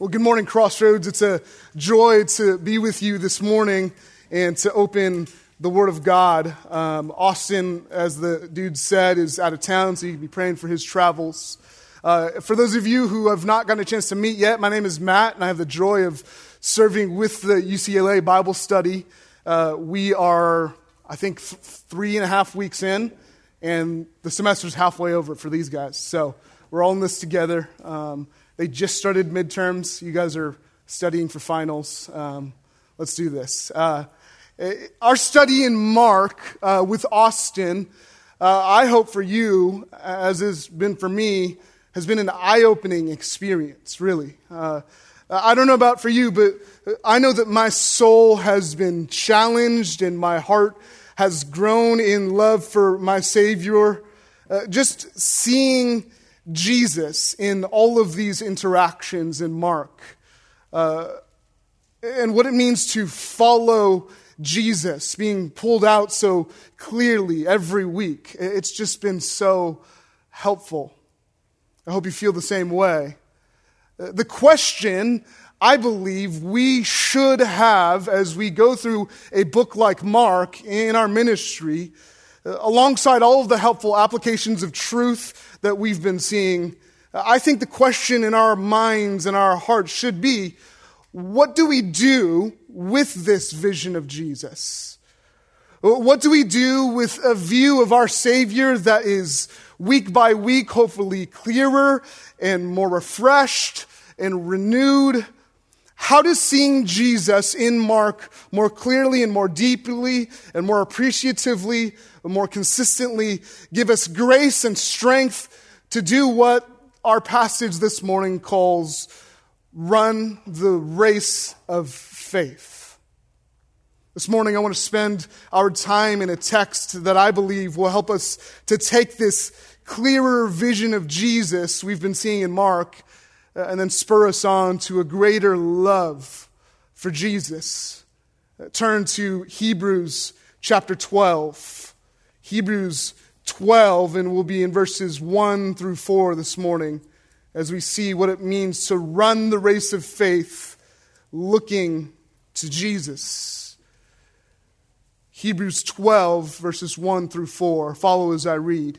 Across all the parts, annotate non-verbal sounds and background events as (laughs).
Well, good morning, Crossroads. It's a joy to be with you this morning and to open the Word of God. Um, Austin, as the dude said, is out of town, so you can be praying for his travels. Uh, for those of you who have not gotten a chance to meet yet, my name is Matt, and I have the joy of serving with the UCLA Bible study. Uh, we are, I think, th- three and a half weeks in, and the semester's halfway over for these guys. So we're all in this together. Um, they just started midterms. You guys are studying for finals. Um, let's do this. Uh, our study in Mark uh, with Austin, uh, I hope for you, as has been for me, has been an eye opening experience, really. Uh, I don't know about for you, but I know that my soul has been challenged and my heart has grown in love for my Savior. Uh, just seeing Jesus in all of these interactions in Mark uh, and what it means to follow Jesus being pulled out so clearly every week. It's just been so helpful. I hope you feel the same way. Uh, the question I believe we should have as we go through a book like Mark in our ministry, uh, alongside all of the helpful applications of truth that we've been seeing, I think the question in our minds and our hearts should be what do we do with this vision of Jesus? What do we do with a view of our Savior that is week by week, hopefully clearer and more refreshed and renewed? How does seeing Jesus in Mark more clearly and more deeply and more appreciatively and more consistently give us grace and strength to do what our passage this morning calls run the race of faith. This morning, I want to spend our time in a text that I believe will help us to take this clearer vision of Jesus we've been seeing in Mark and then spur us on to a greater love for Jesus. Uh, turn to Hebrews chapter 12. Hebrews 12, and we'll be in verses 1 through 4 this morning as we see what it means to run the race of faith looking to Jesus. Hebrews 12, verses 1 through 4. Follow as I read.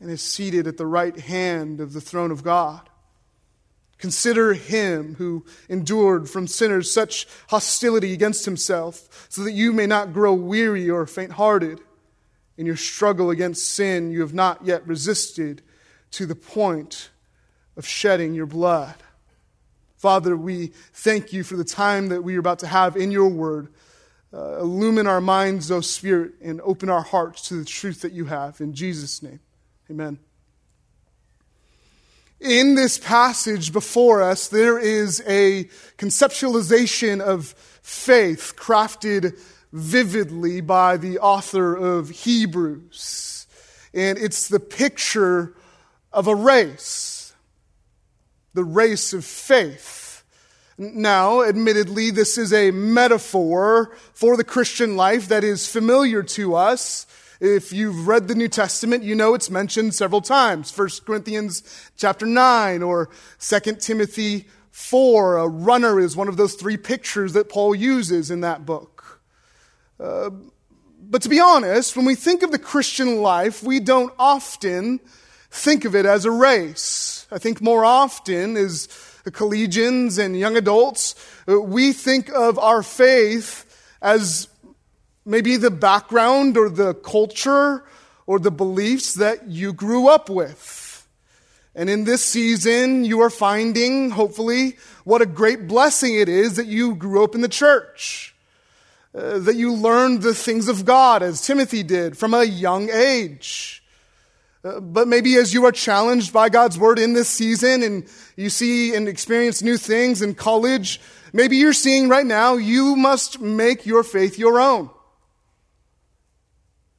and is seated at the right hand of the throne of God. Consider him who endured from sinners such hostility against himself, so that you may not grow weary or faint hearted. In your struggle against sin, you have not yet resisted to the point of shedding your blood. Father, we thank you for the time that we are about to have in your word. Uh, illumine our minds, O Spirit, and open our hearts to the truth that you have. In Jesus' name, amen. In this passage before us, there is a conceptualization of faith crafted vividly by the author of Hebrews. And it's the picture of a race, the race of faith. Now, admittedly, this is a metaphor for the Christian life that is familiar to us if you've read the New Testament, you know it's mentioned several times. 1 Corinthians chapter 9 or 2 Timothy 4. A runner is one of those three pictures that Paul uses in that book. Uh, but to be honest, when we think of the Christian life, we don't often think of it as a race. I think more often as collegians and young adults, uh, we think of our faith as maybe the background or the culture or the beliefs that you grew up with. And in this season, you are finding, hopefully, what a great blessing it is that you grew up in the church. Uh, that you learned the things of God, as Timothy did, from a young age. Uh, but maybe as you are challenged by God's word in this season and you see and experience new things in college, maybe you're seeing right now you must make your faith your own.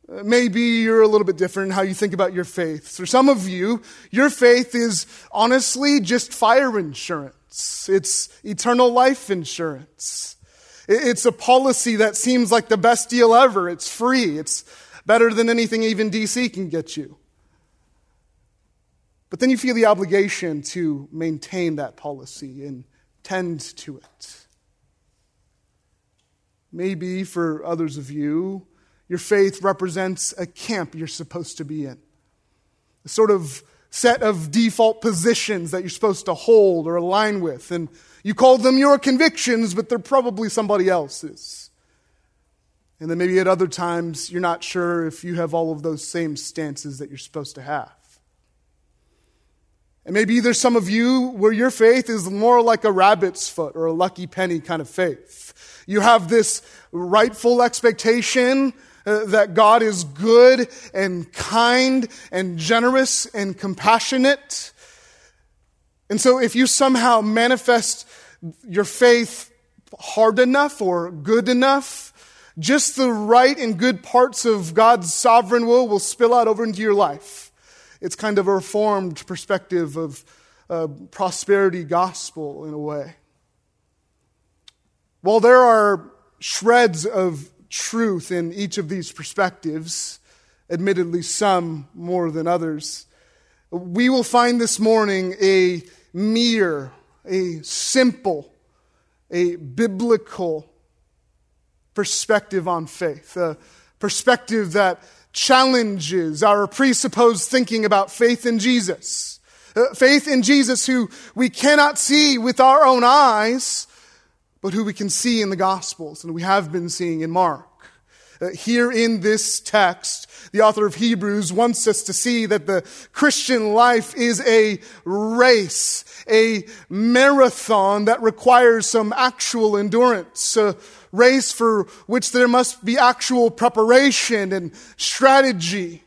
Uh, maybe you're a little bit different in how you think about your faith. For some of you, your faith is honestly just fire insurance. It's eternal life insurance. It's a policy that seems like the best deal ever. It's free. It's better than anything even DC can get you. But then you feel the obligation to maintain that policy and tend to it. Maybe for others of you, your faith represents a camp you're supposed to be in, a sort of set of default positions that you're supposed to hold or align with. And you call them your convictions, but they're probably somebody else's. And then maybe at other times, you're not sure if you have all of those same stances that you're supposed to have. And maybe there's some of you where your faith is more like a rabbit's foot or a lucky penny kind of faith. You have this rightful expectation that God is good and kind and generous and compassionate. And so if you somehow manifest your faith hard enough or good enough, just the right and good parts of God's sovereign will will spill out over into your life. It's kind of a reformed perspective of uh, prosperity gospel in a way. While there are shreds of truth in each of these perspectives, admittedly some more than others, we will find this morning a mere, a simple, a biblical perspective on faith, a perspective that challenges our presupposed thinking about faith in Jesus. Uh, faith in Jesus, who we cannot see with our own eyes, but who we can see in the Gospels, and we have been seeing in Mark. Uh, here in this text, the author of Hebrews wants us to see that the Christian life is a race, a marathon that requires some actual endurance. a race for which there must be actual preparation and strategy.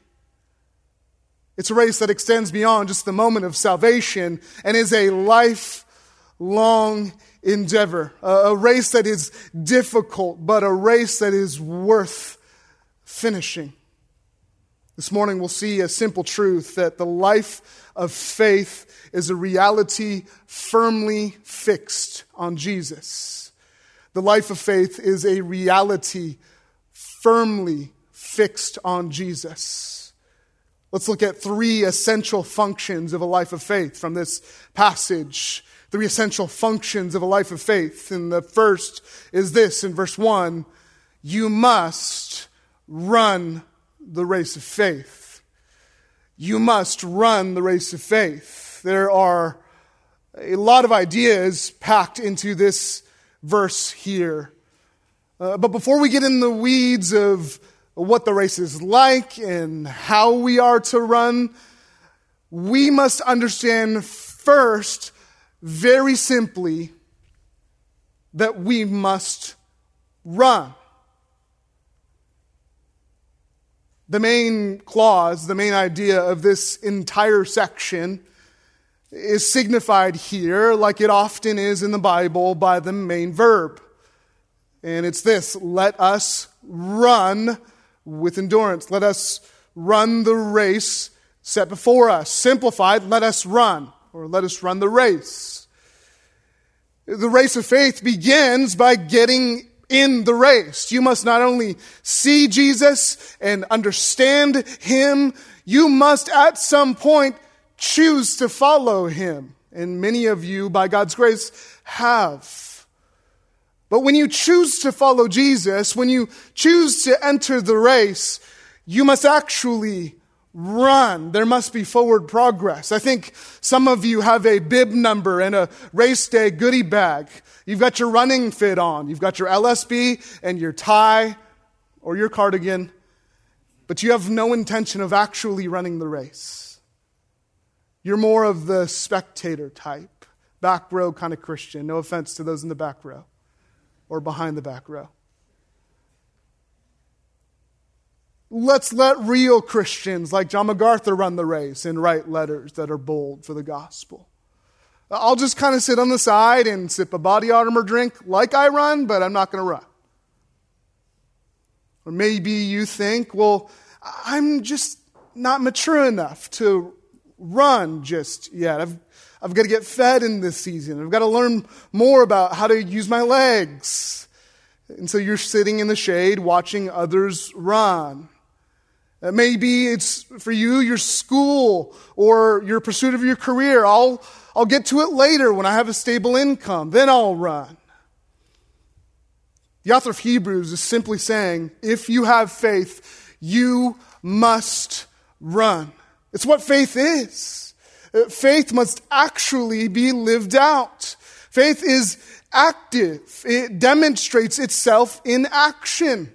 It's a race that extends beyond just the moment of salvation and is a lifelong endeavor. A, race that is difficult, but a race that is worth finishing. This morning we'll see a simple truth that the life of faith is a reality firmly fixed on Jesus. The life of faith is a reality firmly fixed on Jesus. Let's look at three essential functions of a life of faith from this passage. Three essential functions of a life of faith. And the first is this in verse 1 you must run the race of faith. You must run the race of faith. There are a lot of ideas packed into this verse here. Uh, but before we get in the weeds of what the race is like and how we are to run, we must understand first, very simply, that we must run. The main clause, the main idea of this entire section is signified here, like it often is in the Bible, by the main verb. And it's this let us run with endurance. Let us run the race set before us. Simplified, let us run, or let us run the race. The race of faith begins by getting in the race. You must not only see Jesus and understand Him, you must at some point choose to follow him. And many of you, by God's grace, have. But when you choose to follow Jesus, when you choose to enter the race, you must actually run. There must be forward progress. I think some of you have a bib number and a race day goodie bag. You've got your running fit on. You've got your LSB and your tie or your cardigan, but you have no intention of actually running the race. You're more of the spectator type, back row kind of Christian. No offense to those in the back row or behind the back row. Let's let real Christians like John MacArthur run the race and write letters that are bold for the gospel. I'll just kind of sit on the side and sip a body armor drink like I run, but I'm not going to run. Or maybe you think, well, I'm just not mature enough to run just yet. I've, I've got to get fed in this season. I've got to learn more about how to use my legs. And so you're sitting in the shade watching others run. Uh, maybe it's for you your school or your pursuit of your career. I'll, I'll get to it later when I have a stable income. Then I'll run. The author of Hebrews is simply saying if you have faith, you must run. It's what faith is. Uh, faith must actually be lived out. Faith is active. It demonstrates itself in action.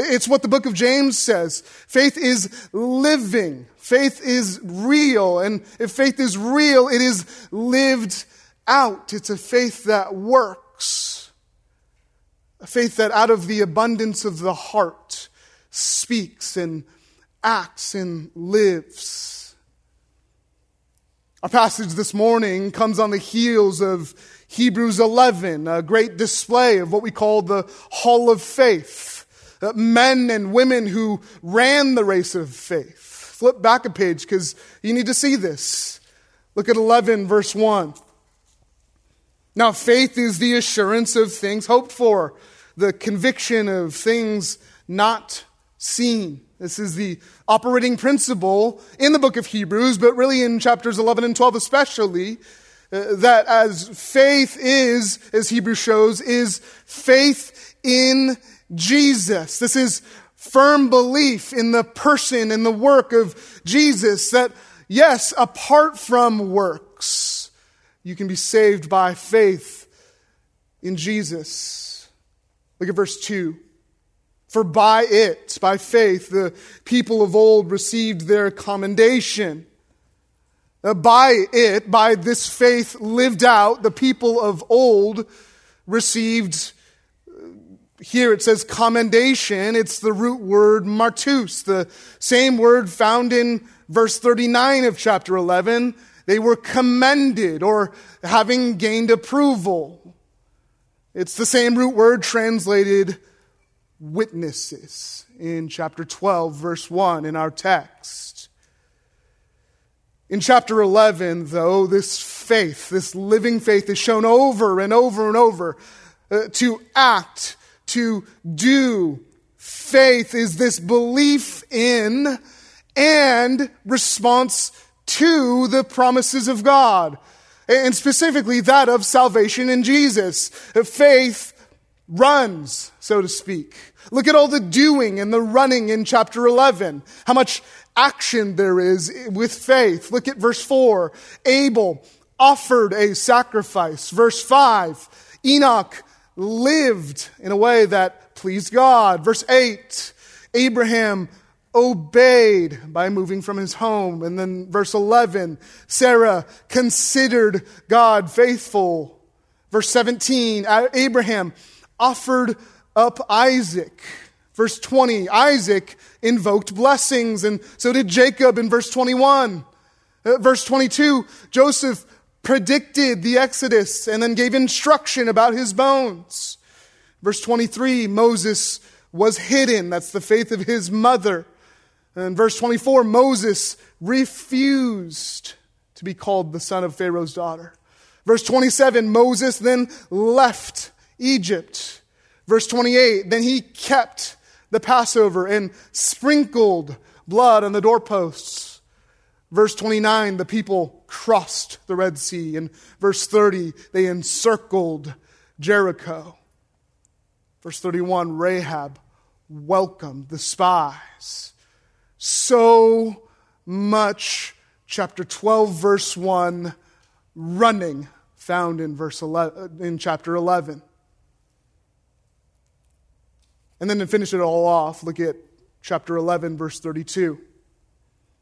It's what the book of James says. Faith is living. Faith is real. And if faith is real, it is lived out. It's a faith that works. A faith that out of the abundance of the heart speaks and acts and lives. Our passage this morning comes on the heels of Hebrews 11, a great display of what we call the Hall of Faith. Uh, men and women who ran the race of faith. Flip back a page because you need to see this. Look at 11, verse 1. Now, faith is the assurance of things hoped for, the conviction of things not seen. This is the operating principle in the book of Hebrews, but really in chapters 11 and 12 especially, uh, that as faith is, as Hebrews shows, is faith in Jesus. This is firm belief in the person and the work of Jesus that, yes, apart from works, you can be saved by faith in Jesus. Look at verse 2. For by it, by faith, the people of old received their commendation. By it, by this faith lived out, the people of old received here it says commendation. It's the root word martus, the same word found in verse 39 of chapter 11. They were commended or having gained approval. It's the same root word translated witnesses in chapter 12, verse 1 in our text. In chapter 11, though, this faith, this living faith, is shown over and over and over uh, to act to do. Faith is this belief in and response to the promises of God, and specifically that of salvation in Jesus. Faith runs, so to speak. Look at all the doing and the running in chapter 11. How much action there is with faith. Look at verse 4. Abel offered a sacrifice. Verse 5. Enoch lived in a way that pleased God. Verse 8 Abraham obeyed by moving from his home. And then verse 11 Sarah considered God faithful. Verse 17 Abraham offered up Isaac. Verse 20 Isaac invoked blessings, and so did Jacob in verse 21. Uh, verse 22 Joseph predicted the Exodus and then gave instruction about his bones. Verse 23 Moses was hidden. That's the faith of his mother. And verse 24 Moses refused to be called the son of Pharaoh's daughter. Verse 27 Moses then left Egypt. Verse 28 Then he kept the Passover and sprinkled blood on the doorposts. Verse 29, the people crossed the Red Sea. In verse 30, they encircled Jericho. Verse 31, Rahab welcomed the spies. So much, chapter 12, verse 1, running found in verse 11, in chapter 11. And then to finish it all off, look at chapter 11, verse 32.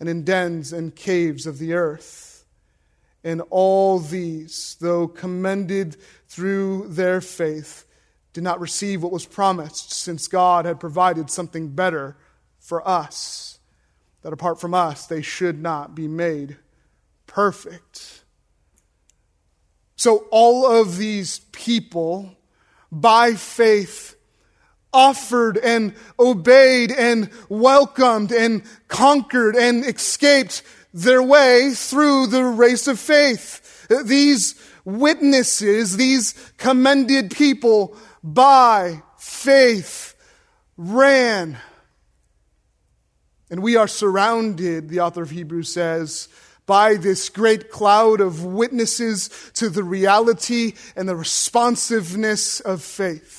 and in dens and caves of the earth. And all these, though commended through their faith, did not receive what was promised, since God had provided something better for us, that apart from us, they should not be made perfect. So, all of these people, by faith, offered and obeyed and welcomed and conquered and escaped their way through the race of faith. These witnesses, these commended people by faith ran. And we are surrounded, the author of Hebrews says, by this great cloud of witnesses to the reality and the responsiveness of faith.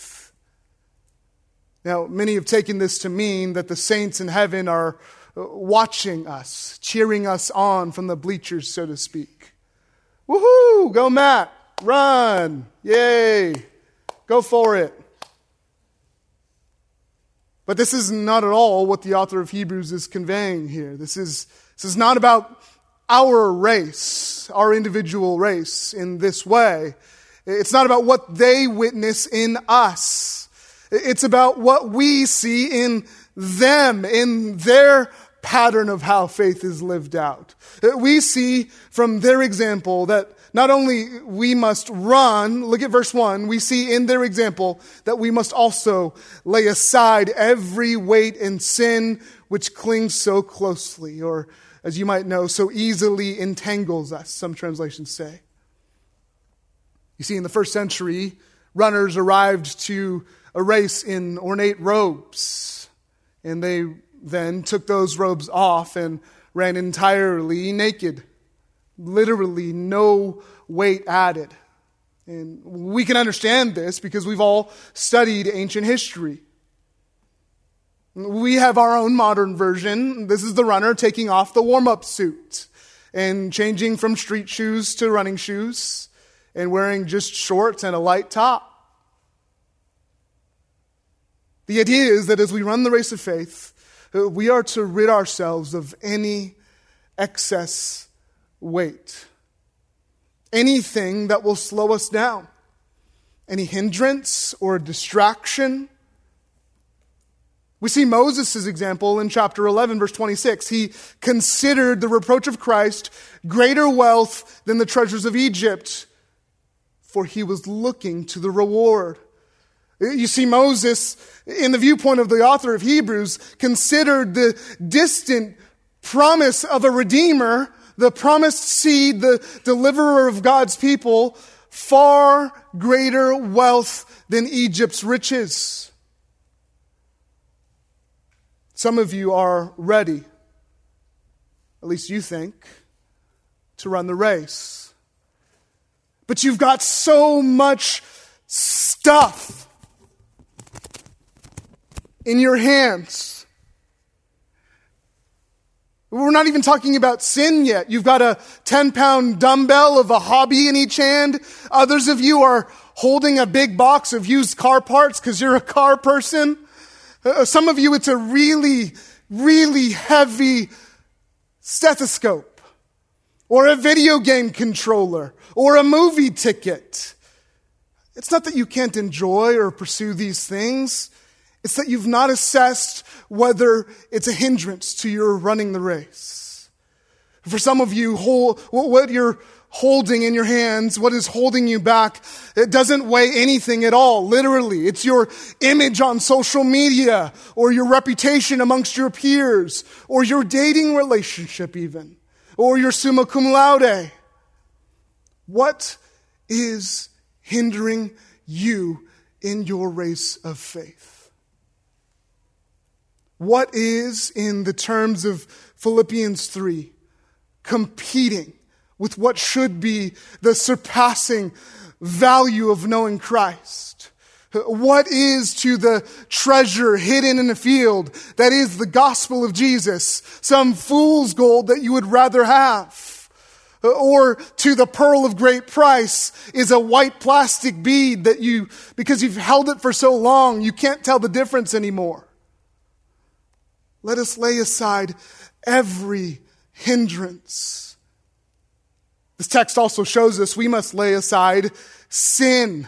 Now, many have taken this to mean that the saints in heaven are uh, watching us, cheering us on from the bleachers, so to speak. Woohoo! Go, Matt! Run! Yay! Go for it. But this is not at all what the author of Hebrews is conveying here. This is, this is not about our race, our individual race in this way. It's not about what they witness in us. It's about what we see in them, in their pattern of how faith is lived out. We see from their example that not only we must run, look at verse 1, we see in their example that we must also lay aside every weight and sin which clings so closely, or as you might know, so easily entangles us, some translations say. You see, in the first century, runners arrived to a race in ornate robes. And they then took those robes off and ran entirely naked. Literally, no weight added. And we can understand this because we've all studied ancient history. We have our own modern version. This is the runner taking off the warm up suit and changing from street shoes to running shoes and wearing just shorts and a light top. The idea is that as we run the race of faith, uh, we are to rid ourselves of any excess weight, anything that will slow us down, any hindrance or distraction. We see Moses' example in chapter 11, verse 26. He considered the reproach of Christ greater wealth than the treasures of Egypt, for he was looking to the reward. You see, Moses, in the viewpoint of the author of Hebrews, considered the distant promise of a redeemer, the promised seed, the deliverer of God's people, far greater wealth than Egypt's riches. Some of you are ready, at least you think, to run the race. But you've got so much stuff in your hands. We're not even talking about sin yet. You've got a 10 pound dumbbell of a hobby in each hand. Others of you are holding a big box of used car parts because you're a car person. Uh, some of you, it's a really, really heavy stethoscope or a video game controller or a movie ticket. It's not that you can't enjoy or pursue these things. It's that you've not assessed whether it's a hindrance to your running the race. For some of you, what you're holding in your hands, what is holding you back, it doesn't weigh anything at all, literally. It's your image on social media, or your reputation amongst your peers, or your dating relationship even, or your summa cum laude. What is hindering you in your race of faith? What is, in the terms of Philippians 3, competing with what should be the surpassing value of knowing Christ? What is to the treasure hidden in a field that is the gospel of Jesus? Some fool's gold that you would rather have? Or to the pearl of great price is a white plastic bead that you, because you've held it for so long, you can't tell the difference anymore. Let us lay aside every hindrance. This text also shows us we must lay aside sin.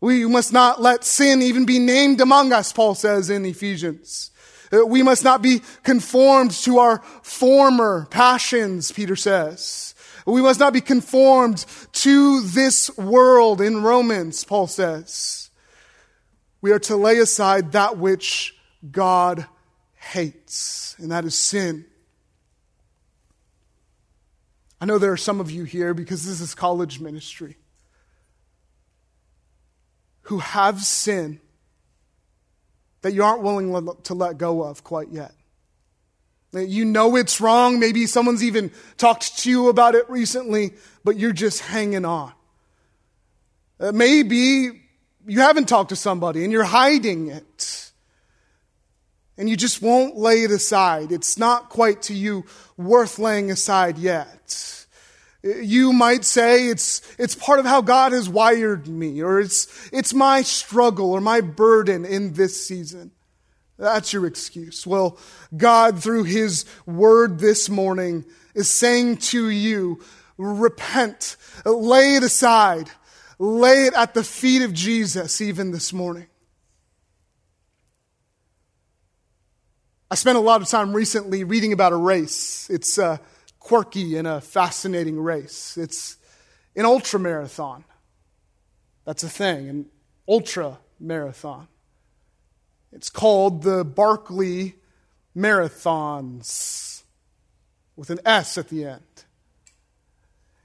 We must not let sin even be named among us, Paul says in Ephesians. Uh, we must not be conformed to our former passions, Peter says. We must not be conformed to this world in Romans, Paul says. We are to lay aside that which God hates, and that is sin. I know there are some of you here because this is college ministry who have sin that you aren't willing to let go of quite yet. You know it's wrong. Maybe someone's even talked to you about it recently, but you're just hanging on. Uh, maybe you haven't talked to somebody and you're hiding it. And you just won't lay it aside. It's not quite to you worth laying aside yet. You might say it's, it's part of how God has wired me, or it's, it's my struggle or my burden in this season. That's your excuse. Well, God, through His word this morning, is saying to you, repent, lay it aside, lay it at the feet of Jesus even this morning. I spent a lot of time recently reading about a race. It's a quirky and a fascinating race. It's an ultra marathon. That's a thing, an ultra marathon. It's called the Barkley Marathons with an S at the end.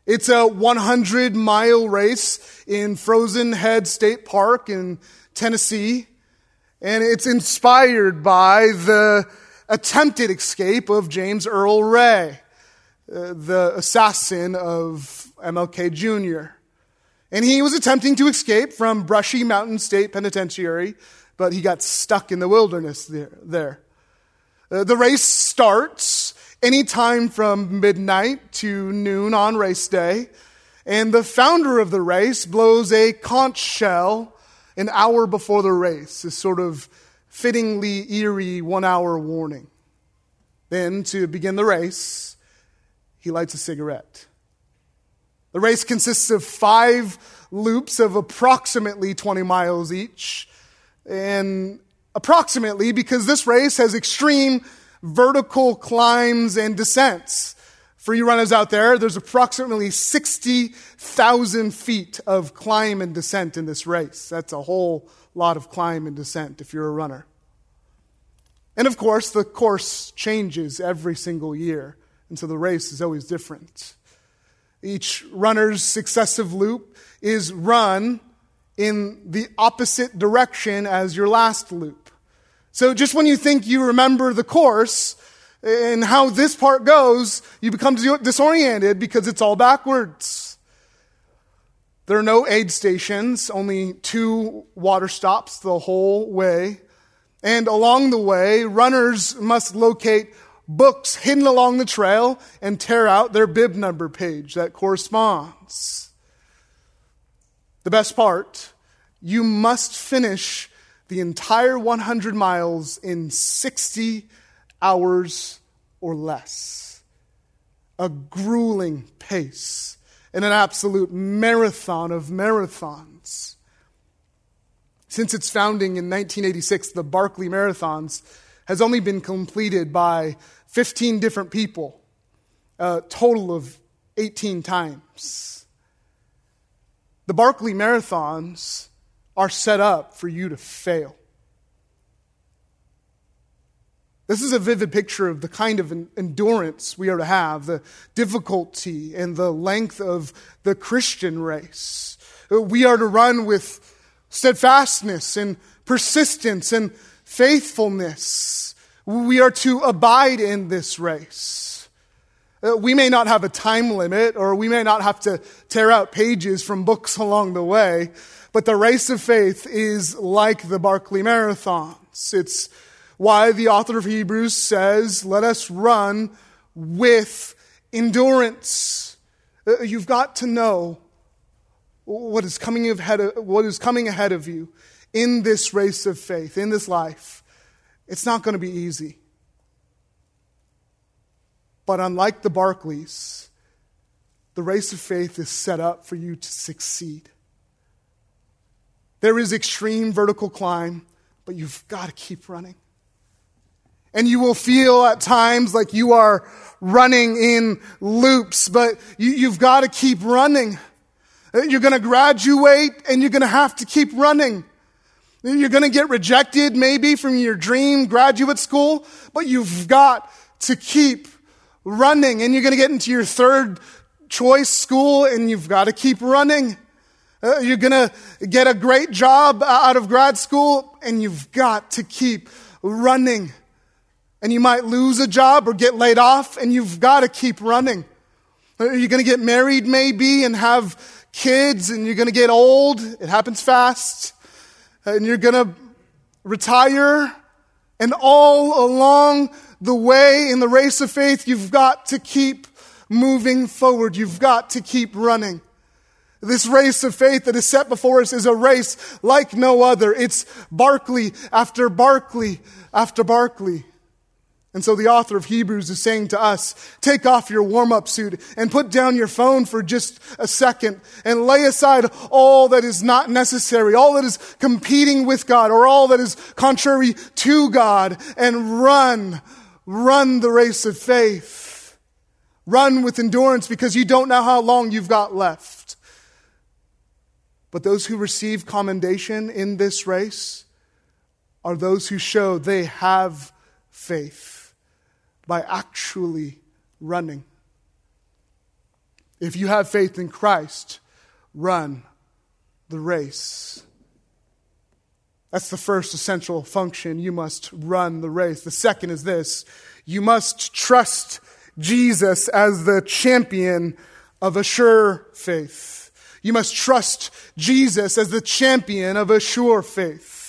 It's a 100 mile race in Frozen Head State Park in Tennessee, and it's inspired by the attempted escape of James Earl Ray. Uh, the assassin of MLK Jr. And he was attempting to escape from Brushy Mountain State Penitentiary, but he got stuck in the wilderness there. there. Uh, the race starts anytime from midnight to noon on race day, and the founder of the race blows a conch shell an hour before the race, is sort of fittingly eerie one hour warning. Then, to begin the race, he lights a cigarette. The race consists of five loops of approximately 20 miles each. And approximately because this race has extreme vertical climbs and descents. For you runners out there, there's approximately 60,000 feet of climb and descent in this race. That's a whole lot of climb and descent if you're a runner. And of course, the course changes every single year. And so the race is always different. Each runner's successive loop is run in the opposite direction as your last loop. So just when you think you remember the course and how this part goes, you become disoriented because it's all backwards. There are no aid stations, only two water stops the whole way. And along the way, runners must locate books hidden along the trail and tear out their bib number page that corresponds. The best part, you must finish the entire 100 miles in 60 hours or less. A grueling pace and an absolute marathon of marathons. Since its founding in 1986, the Barkley Marathons has only been completed by 15 different people, a total of 18 times. The Barkley Marathons are set up for you to fail. This is a vivid picture of the kind of endurance we are to have, the difficulty and the length of the Christian race. We are to run with steadfastness and persistence and faithfulness. We are to abide in this race. Uh, we may not have a time limit or we may not have to tear out pages from books along the way, but the race of faith is like the Barkley Marathons. It's why the author of Hebrews says, let us run with endurance. Uh, you've got to know what is coming ahead of, what is coming ahead of you in this race of faith, in this life. It's not going to be easy. But unlike the Barkleys, the race of faith is set up for you to succeed. There is extreme vertical climb, but you've got to keep running. And you will feel at times like you are running in loops, but you, have got to keep running. You're going to graduate and you're going to have to keep running. You're going to get rejected maybe from your dream graduate school, but you've got to keep running and you're going to get into your third choice school and you've got to keep running. Uh, you're going to get a great job out of grad school and you've got to keep running. And you might lose a job or get laid off and you've got to keep running. You're going to get married maybe and have kids and you're going to get old. It happens fast and you're going to retire. And all along the way in the race of faith, you've got to keep moving forward. You've got to keep running. This race of faith that is set before us is a race like no other. It's Barkley after Barkley after Barkley. And so the author of Hebrews is saying to us, take off your warm up suit and put down your phone for just a second and lay aside all that is not necessary, all that is competing with God or all that is contrary to God and run, run the race of faith. Run with endurance because you don't know how long you've got left. But those who receive commendation in this race are those who show they have faith by actually running. If you have faith in Christ, run the race. That's the first essential function. You must run the race. The second is this you must trust Jesus as the champion of a sure faith. You must trust Jesus as the champion of a sure faith.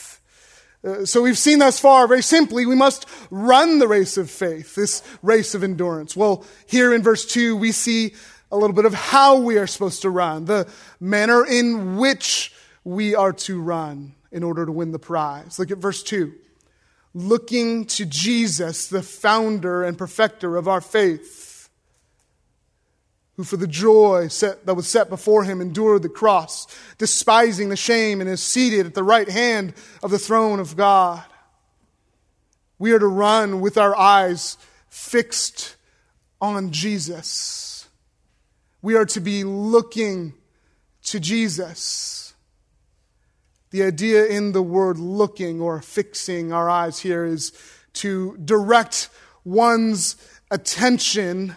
Uh, so we've seen thus far, very simply, we must run the race of faith, this race of endurance. Well, here in verse 2, we see a little bit of how we are supposed to run, the manner in which we are to run in order to win the prize. Look at verse 2. Looking to Jesus, the founder and perfecter of our faith who for the joy set, that was set before him endured the cross, despising the shame, and is seated at the right hand of the throne of God. We are to run with our eyes fixed on Jesus. We are to be looking to Jesus. The idea in the word looking or fixing our eyes here is to direct one's attention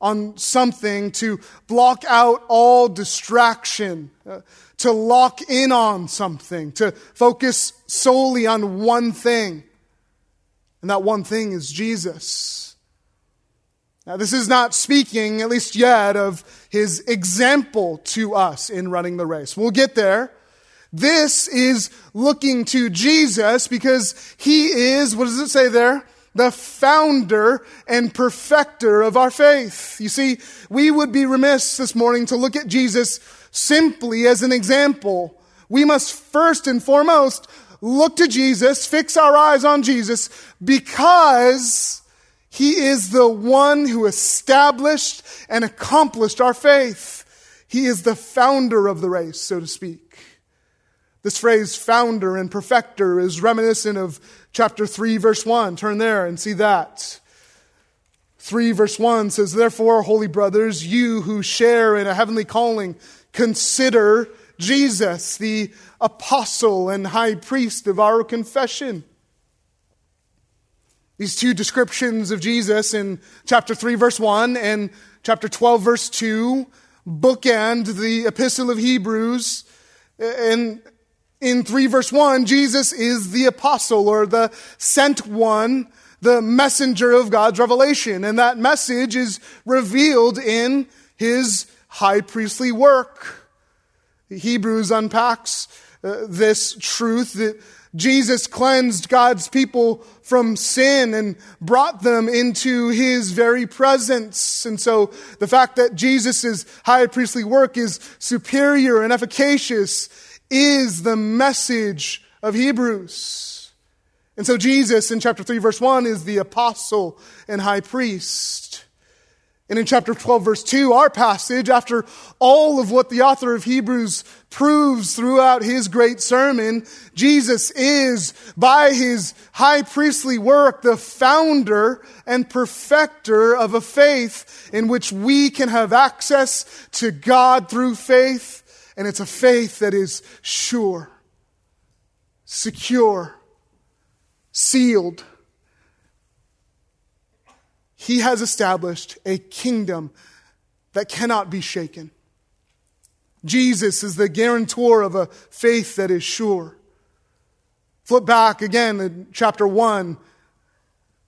on something, to block out all distraction, uh, to lock in on something, to focus solely on one thing. And that one thing is Jesus. Now, this is not speaking, at least yet, of his example to us in running the race. We'll get there. This is looking to Jesus because he is, what does it say there? The founder and perfecter of our faith. You see, we would be remiss this morning to look at Jesus simply as an example. We must first and foremost look to Jesus, fix our eyes on Jesus, because he is the one who established and accomplished our faith. He is the founder of the race, so to speak. This phrase, founder and perfecter, is reminiscent of chapter 3, verse 1. Turn there and see that. 3, verse 1 says, Therefore, holy brothers, you who share in a heavenly calling, consider Jesus, the apostle and high priest of our confession. These two descriptions of Jesus in chapter 3, verse 1 and chapter 12, verse 2 bookend the epistle of Hebrews. And in 3, verse 1, Jesus is the apostle or the sent one, the messenger of God's revelation. And that message is revealed in his high priestly work. Hebrews unpacks uh, this truth that Jesus cleansed God's people from sin and brought them into his very presence. And so the fact that Jesus' high priestly work is superior and efficacious is the message of Hebrews. And so Jesus in chapter 3 verse 1 is the apostle and high priest. And in chapter 12, verse 2, our passage, after all of what the author of Hebrews proves throughout his great sermon, Jesus is, by his high priestly work, the founder and perfecter of a faith in which we can have access to God through faith. And it's a faith that is sure, secure, sealed, he has established a kingdom that cannot be shaken. Jesus is the guarantor of a faith that is sure. Flip back again in chapter 1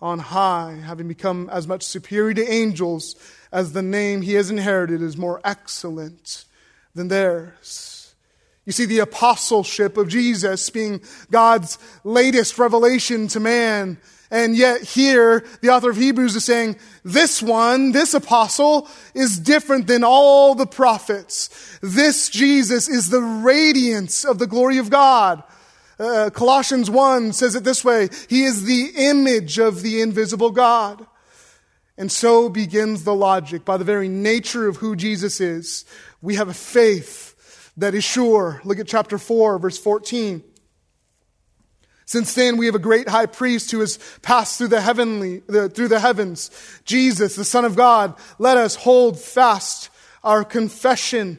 on high, having become as much superior to angels as the name he has inherited is more excellent than theirs. You see, the apostleship of Jesus being God's latest revelation to man and yet here, the author of Hebrews is saying, this one, this apostle, is different than all the prophets. This Jesus is the radiance of the glory of God. Uh, Colossians 1 says it this way, He is the image of the invisible God. And so begins the logic. By the very nature of who Jesus is, we have a faith that is sure. Look at chapter 4, verse 14. Since then, we have a great high priest who has passed through the heavenly, the, through the heavens, Jesus, the Son of God. Let us hold fast our confession.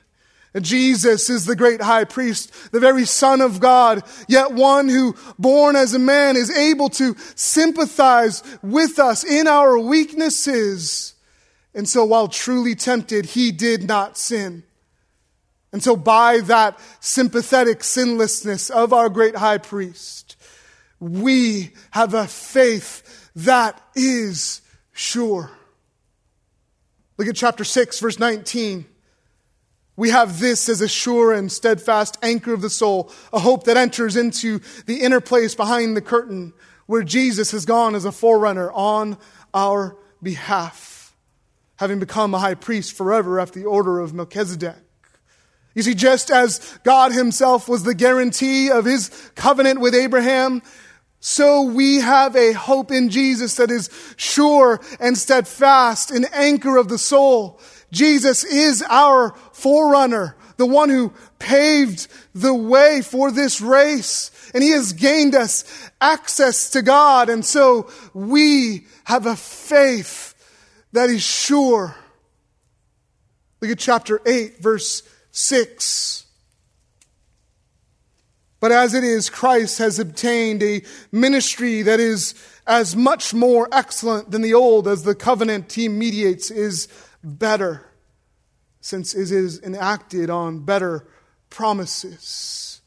Jesus is the great high priest, the very son of God, yet one who, born as a man, is able to sympathize with us in our weaknesses. And so while truly tempted, he did not sin. And so by that sympathetic sinlessness of our great high priest, we have a faith that is sure. Look at chapter 6, verse 19. We have this as a sure and steadfast anchor of the soul, a hope that enters into the inner place behind the curtain where Jesus has gone as a forerunner on our behalf, having become a high priest forever after the order of Melchizedek. You see, just as God himself was the guarantee of his covenant with Abraham, so we have a hope in Jesus that is sure and steadfast, an anchor of the soul. Jesus is our forerunner, the one who paved the way for this race. And he has gained us access to God. And so we have a faith that is sure. Look at chapter 8, verse 6. But as it is, Christ has obtained a ministry that is as much more excellent than the old as the covenant he mediates is better, since it is enacted on better promises.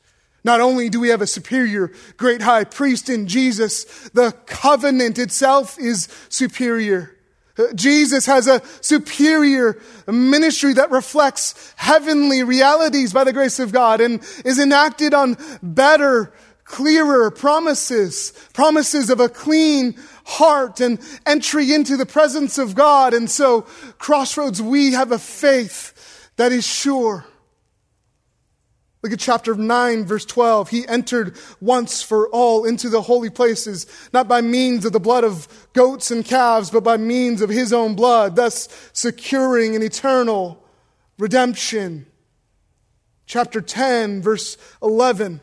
Not only do we have a superior great high priest in Jesus, the covenant itself is superior. Uh, Jesus has a superior ministry that reflects heavenly realities by the grace of God and is enacted on better, clearer promises, promises of a clean heart and entry into the presence of God. And so, Crossroads, we have a faith that is sure. Look at chapter 9, verse 12. He entered once for all into the holy places, not by means of the blood of goats and calves, but by means of his own blood, thus securing an eternal redemption. Chapter 10, verse 11.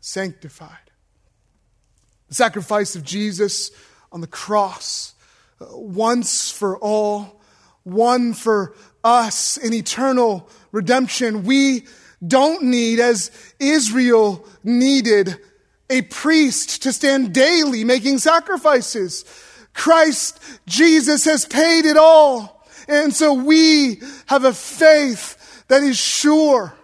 sanctified. The sacrifice of Jesus on the cross, uh, once for all, one for us in eternal redemption. We don't need, as Israel needed, a priest to stand daily making sacrifices. Christ Jesus has paid it all. And so we have a faith that is sure.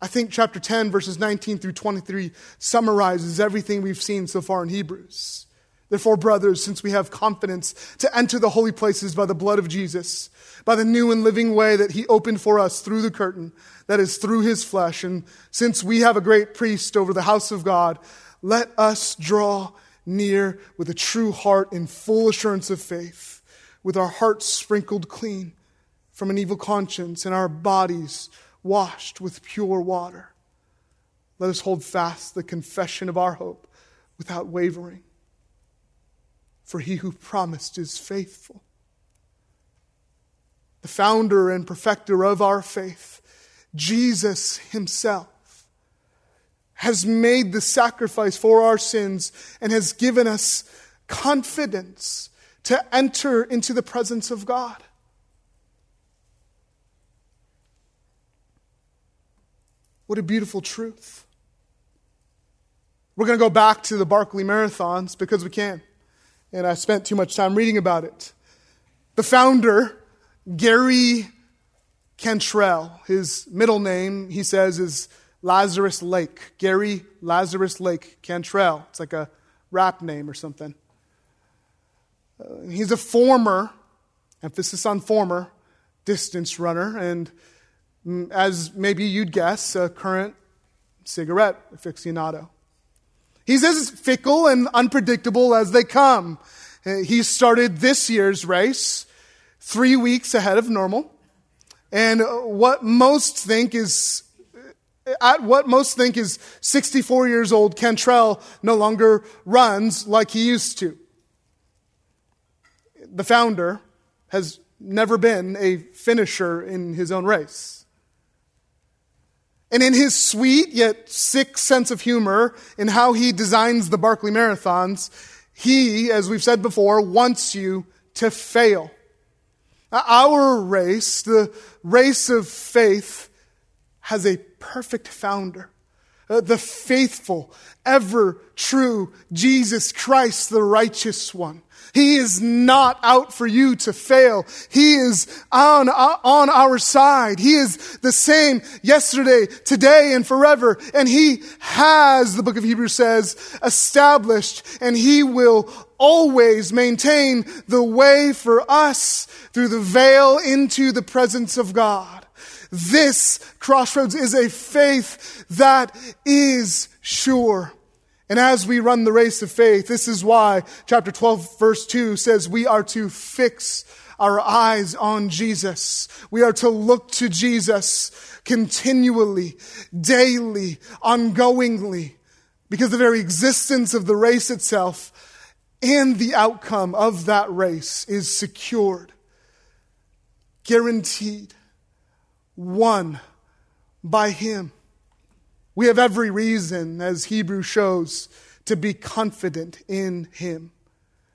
I think chapter 10, verses 19 through 23 summarizes everything we've seen so far in Hebrews. Therefore, brothers, since we have confidence to enter the holy places by the blood of Jesus, by the new and living way that he opened for us through the curtain, that is through his flesh. And since we have a great priest over the house of God, let us draw near with a true heart in full assurance of faith, with our hearts sprinkled clean from an evil conscience and our bodies washed with pure water. Let us hold fast the confession of our hope without wavering. For he who promised is faithful the founder and perfecter of our faith, Jesus himself, has made the sacrifice for our sins and has given us confidence to enter into the presence of God. What a beautiful truth. We're going to go back to the Barkley Marathons because we can. And I spent too much time reading about it. The founder Gary Cantrell, his middle name, he says, is Lazarus Lake. Gary Lazarus Lake Cantrell. It's like a rap name or something. Uh, he's a former, emphasis on former, distance runner, and as maybe you'd guess, a current cigarette aficionado. He's as fickle and unpredictable as they come. Uh, he started this year's race three weeks ahead of normal. And what most think is, at what most think is 64 years old, Cantrell no longer runs like he used to. The founder has never been a finisher in his own race. And in his sweet yet sick sense of humor in how he designs the Barkley Marathons, he, as we've said before, wants you to fail. Our race, the race of faith, has a perfect founder. Uh, the faithful, ever true Jesus Christ, the righteous one. He is not out for you to fail. He is on, on our side. He is the same yesterday, today, and forever. And He has, the book of Hebrews says, established, and He will always maintain the way for us through the veil into the presence of God. This crossroads is a faith that is sure. And as we run the race of faith, this is why chapter 12 verse 2 says we are to fix our eyes on Jesus. We are to look to Jesus continually, daily, ongoingly, because the very existence of the race itself and the outcome of that race is secured, guaranteed, won by Him. We have every reason, as Hebrew shows, to be confident in him.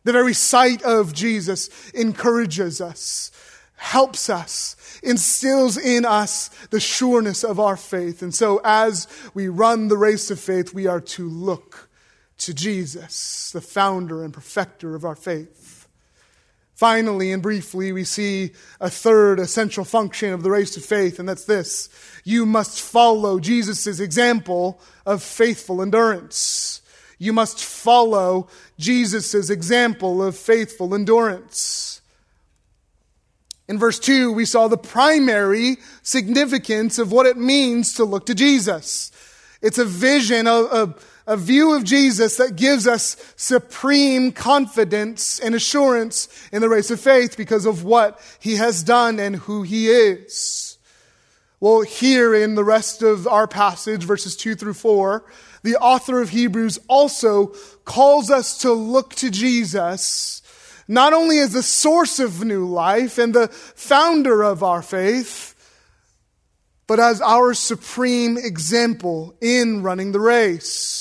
The very sight of Jesus encourages us, helps us, instills in us the sureness of our faith. And so, as we run the race of faith, we are to look to Jesus, the founder and perfecter of our faith. Finally and briefly, we see a third essential function of the race of faith, and that's this you must follow Jesus' example of faithful endurance. You must follow Jesus' example of faithful endurance. In verse 2, we saw the primary significance of what it means to look to Jesus. It's a vision, a, a view of Jesus that gives us supreme confidence and assurance in the race of faith because of what he has done and who he is. Well, here in the rest of our passage, verses 2 through 4, the author of Hebrews also calls us to look to Jesus, not only as the source of new life and the founder of our faith, but as our supreme example in running the race.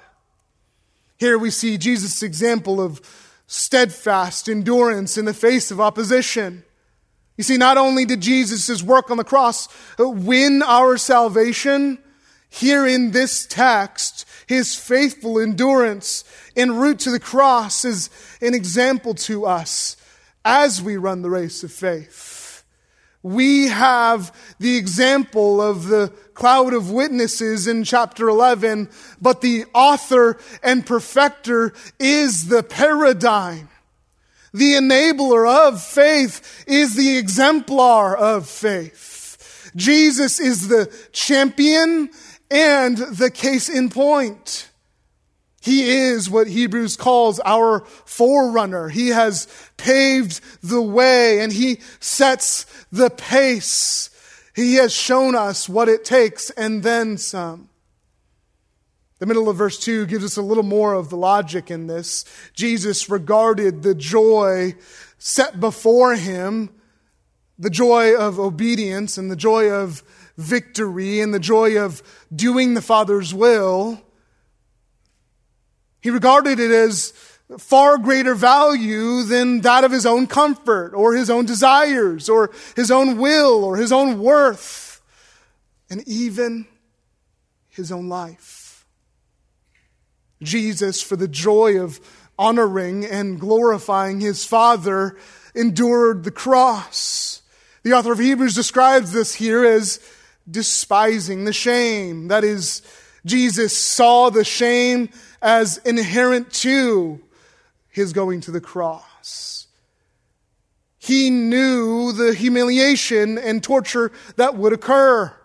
Here we see Jesus' example of steadfast endurance in the face of opposition. You see, not only did Jesus' work on the cross uh, win our salvation, here in this text, his faithful endurance en route to the cross is an example to us as we run the race of faith. We have the example of the cloud of witnesses in chapter 11, but the author and perfecter is the paradigm. The enabler of faith is the exemplar of faith. Jesus is the champion and the case in point. He is what Hebrews calls our forerunner. He has paved the way and he sets the pace. He has shown us what it takes and then some. The middle of verse 2 gives us a little more of the logic in this. Jesus regarded the joy set before him, the joy of obedience and the joy of victory and the joy of doing the Father's will. He regarded it as far greater value than that of his own comfort or his own desires or his own will or his own worth and even his own life. Jesus, for the joy of honoring and glorifying his Father, endured the cross. The author of Hebrews describes this here as despising the shame. That is, Jesus saw the shame as inherent to his going to the cross. He knew the humiliation and torture that would occur.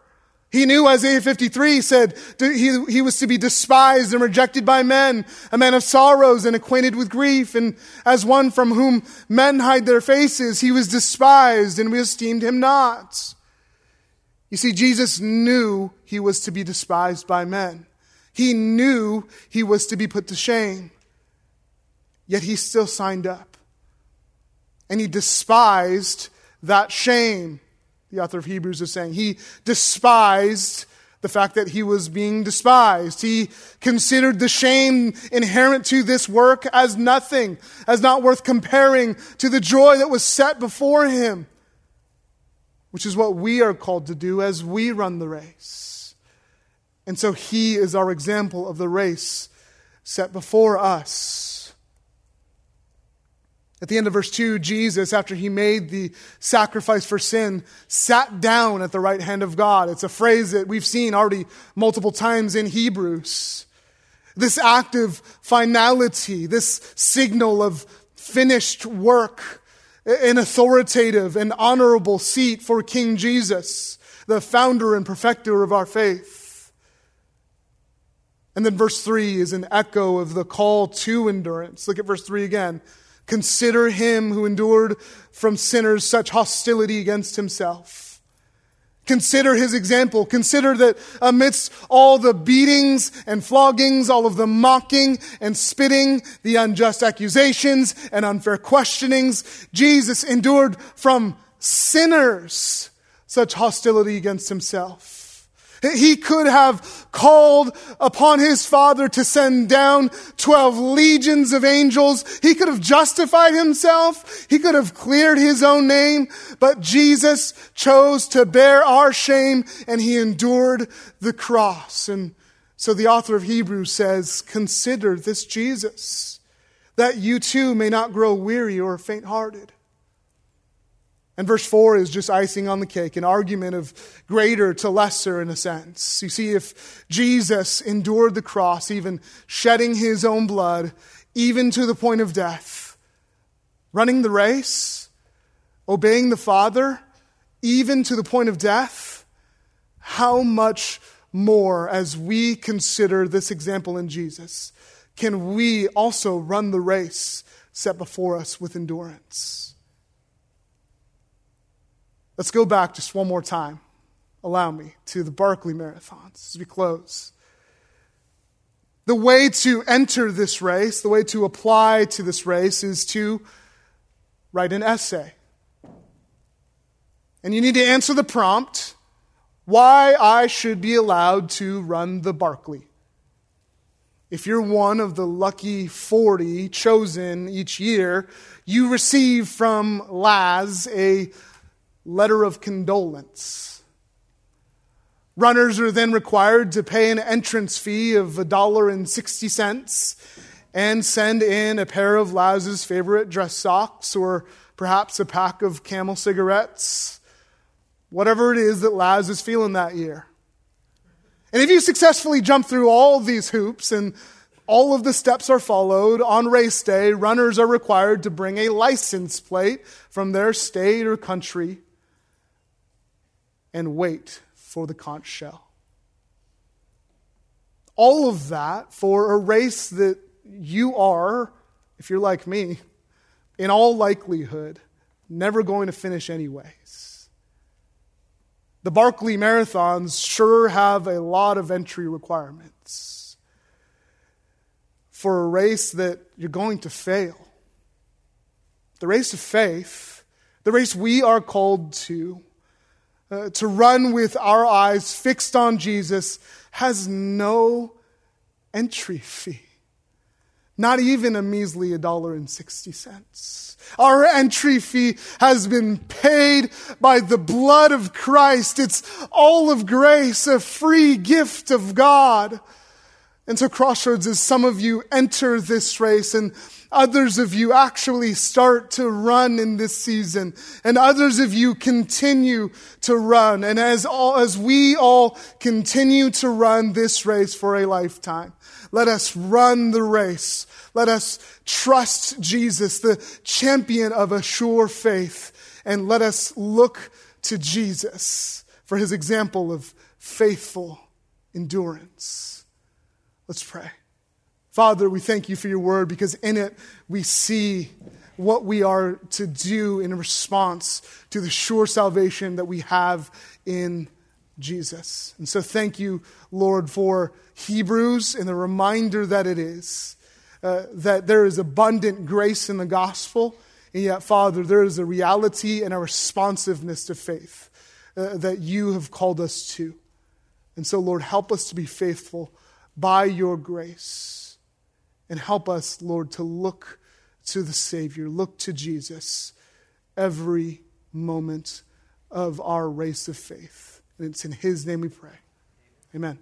He knew Isaiah 53 said he, he was to be despised and rejected by men, a man of sorrows and acquainted with grief. And as one from whom men hide their faces, he was despised and we esteemed him not. You see, Jesus knew he was to be despised by men. He knew he was to be put to shame. Yet he still signed up. And he despised that shame the author of Hebrews is saying. He despised the fact that he was being despised. He considered the shame inherent to this work as nothing, as not worth comparing to the joy that was set before him, which is what we are called to do as we run the race. And so he is our example of the race set before us. At the end of verse 2, Jesus, after he made the sacrifice for sin, sat down at the right hand of God. It's a phrase that we've seen already multiple times in Hebrews. This act of finality, this signal of finished work, an authoritative and honorable seat for King Jesus, the founder and perfecter of our faith. And then verse 3 is an echo of the call to endurance. Look at verse 3 again. Consider him who endured from sinners such hostility against himself Consider his example. Consider that amidst all the beatings and floggings, all of the mocking and spitting, the unjust accusations and unfair questionings, Jesus endured from sinners such hostility against himself. He could have called upon his father to send down 12 legions of angels. He could have justified himself. He could have cleared his own name. But Jesus chose to bear our shame and he endured the cross. And so the author of Hebrews says, consider this Jesus, that you too may not grow weary or faint hearted. And verse 4 is just icing on the cake, an argument of greater to lesser in a sense. You see, if Jesus endured the cross, even shedding his own blood, even to the point of death, running the race, obeying the Father, even to the point of death, how much more, as we consider this example in Jesus, can we also run the race set before us with endurance? Let's go back just one more time. Allow me to the Barkley marathons as we close. The way to enter this race, the way to apply to this race is to write an essay. And you need to answer the prompt why I should be allowed to run the Barkley. If you're one of the lucky 40 chosen each year, you receive from Laz a letter of condolence. Runners are then required to pay an entrance fee of a dollar and sixty cents and send in a pair of Laz's favorite dress socks or perhaps a pack of camel cigarettes, whatever it is that Laz is feeling that year. And if you successfully jump through all these hoops and all of the steps are followed. On race day, runners are required to bring a license plate from their state or country and wait for the conch shell. All of that for a race that you are, if you're like me, in all likelihood, never going to finish anyways. The Barkley Marathons sure have a lot of entry requirements for a race that you're going to fail. The race of faith, the race we are called to, uh, to run with our eyes fixed on Jesus has no entry (laughs) fee. Not even a measly a dollar and sixty cents. Our entry fee has been paid by the blood of Christ. It's all of grace, a free gift of God. And so, Crossroads, as some of you enter this race and others of you actually start to run in this season, and others of you continue to run, and as all, as we all continue to run this race for a lifetime, let us run the race. Let us trust Jesus, the champion of a sure faith, and let us look to Jesus for his example of faithful endurance. Let's pray. Father, we thank you for your word because in it we see what we are to do in response to the sure salvation that we have in Jesus. And so thank you, Lord, for Hebrews and the reminder that it is uh, that there is abundant grace in the gospel. And yet, Father, there is a reality and a responsiveness to faith uh, that you have called us to. And so, Lord, help us to be faithful by your grace. And help us, Lord, to look to the Savior, look to Jesus every moment of our race of faith. And it's in His name we pray. Amen.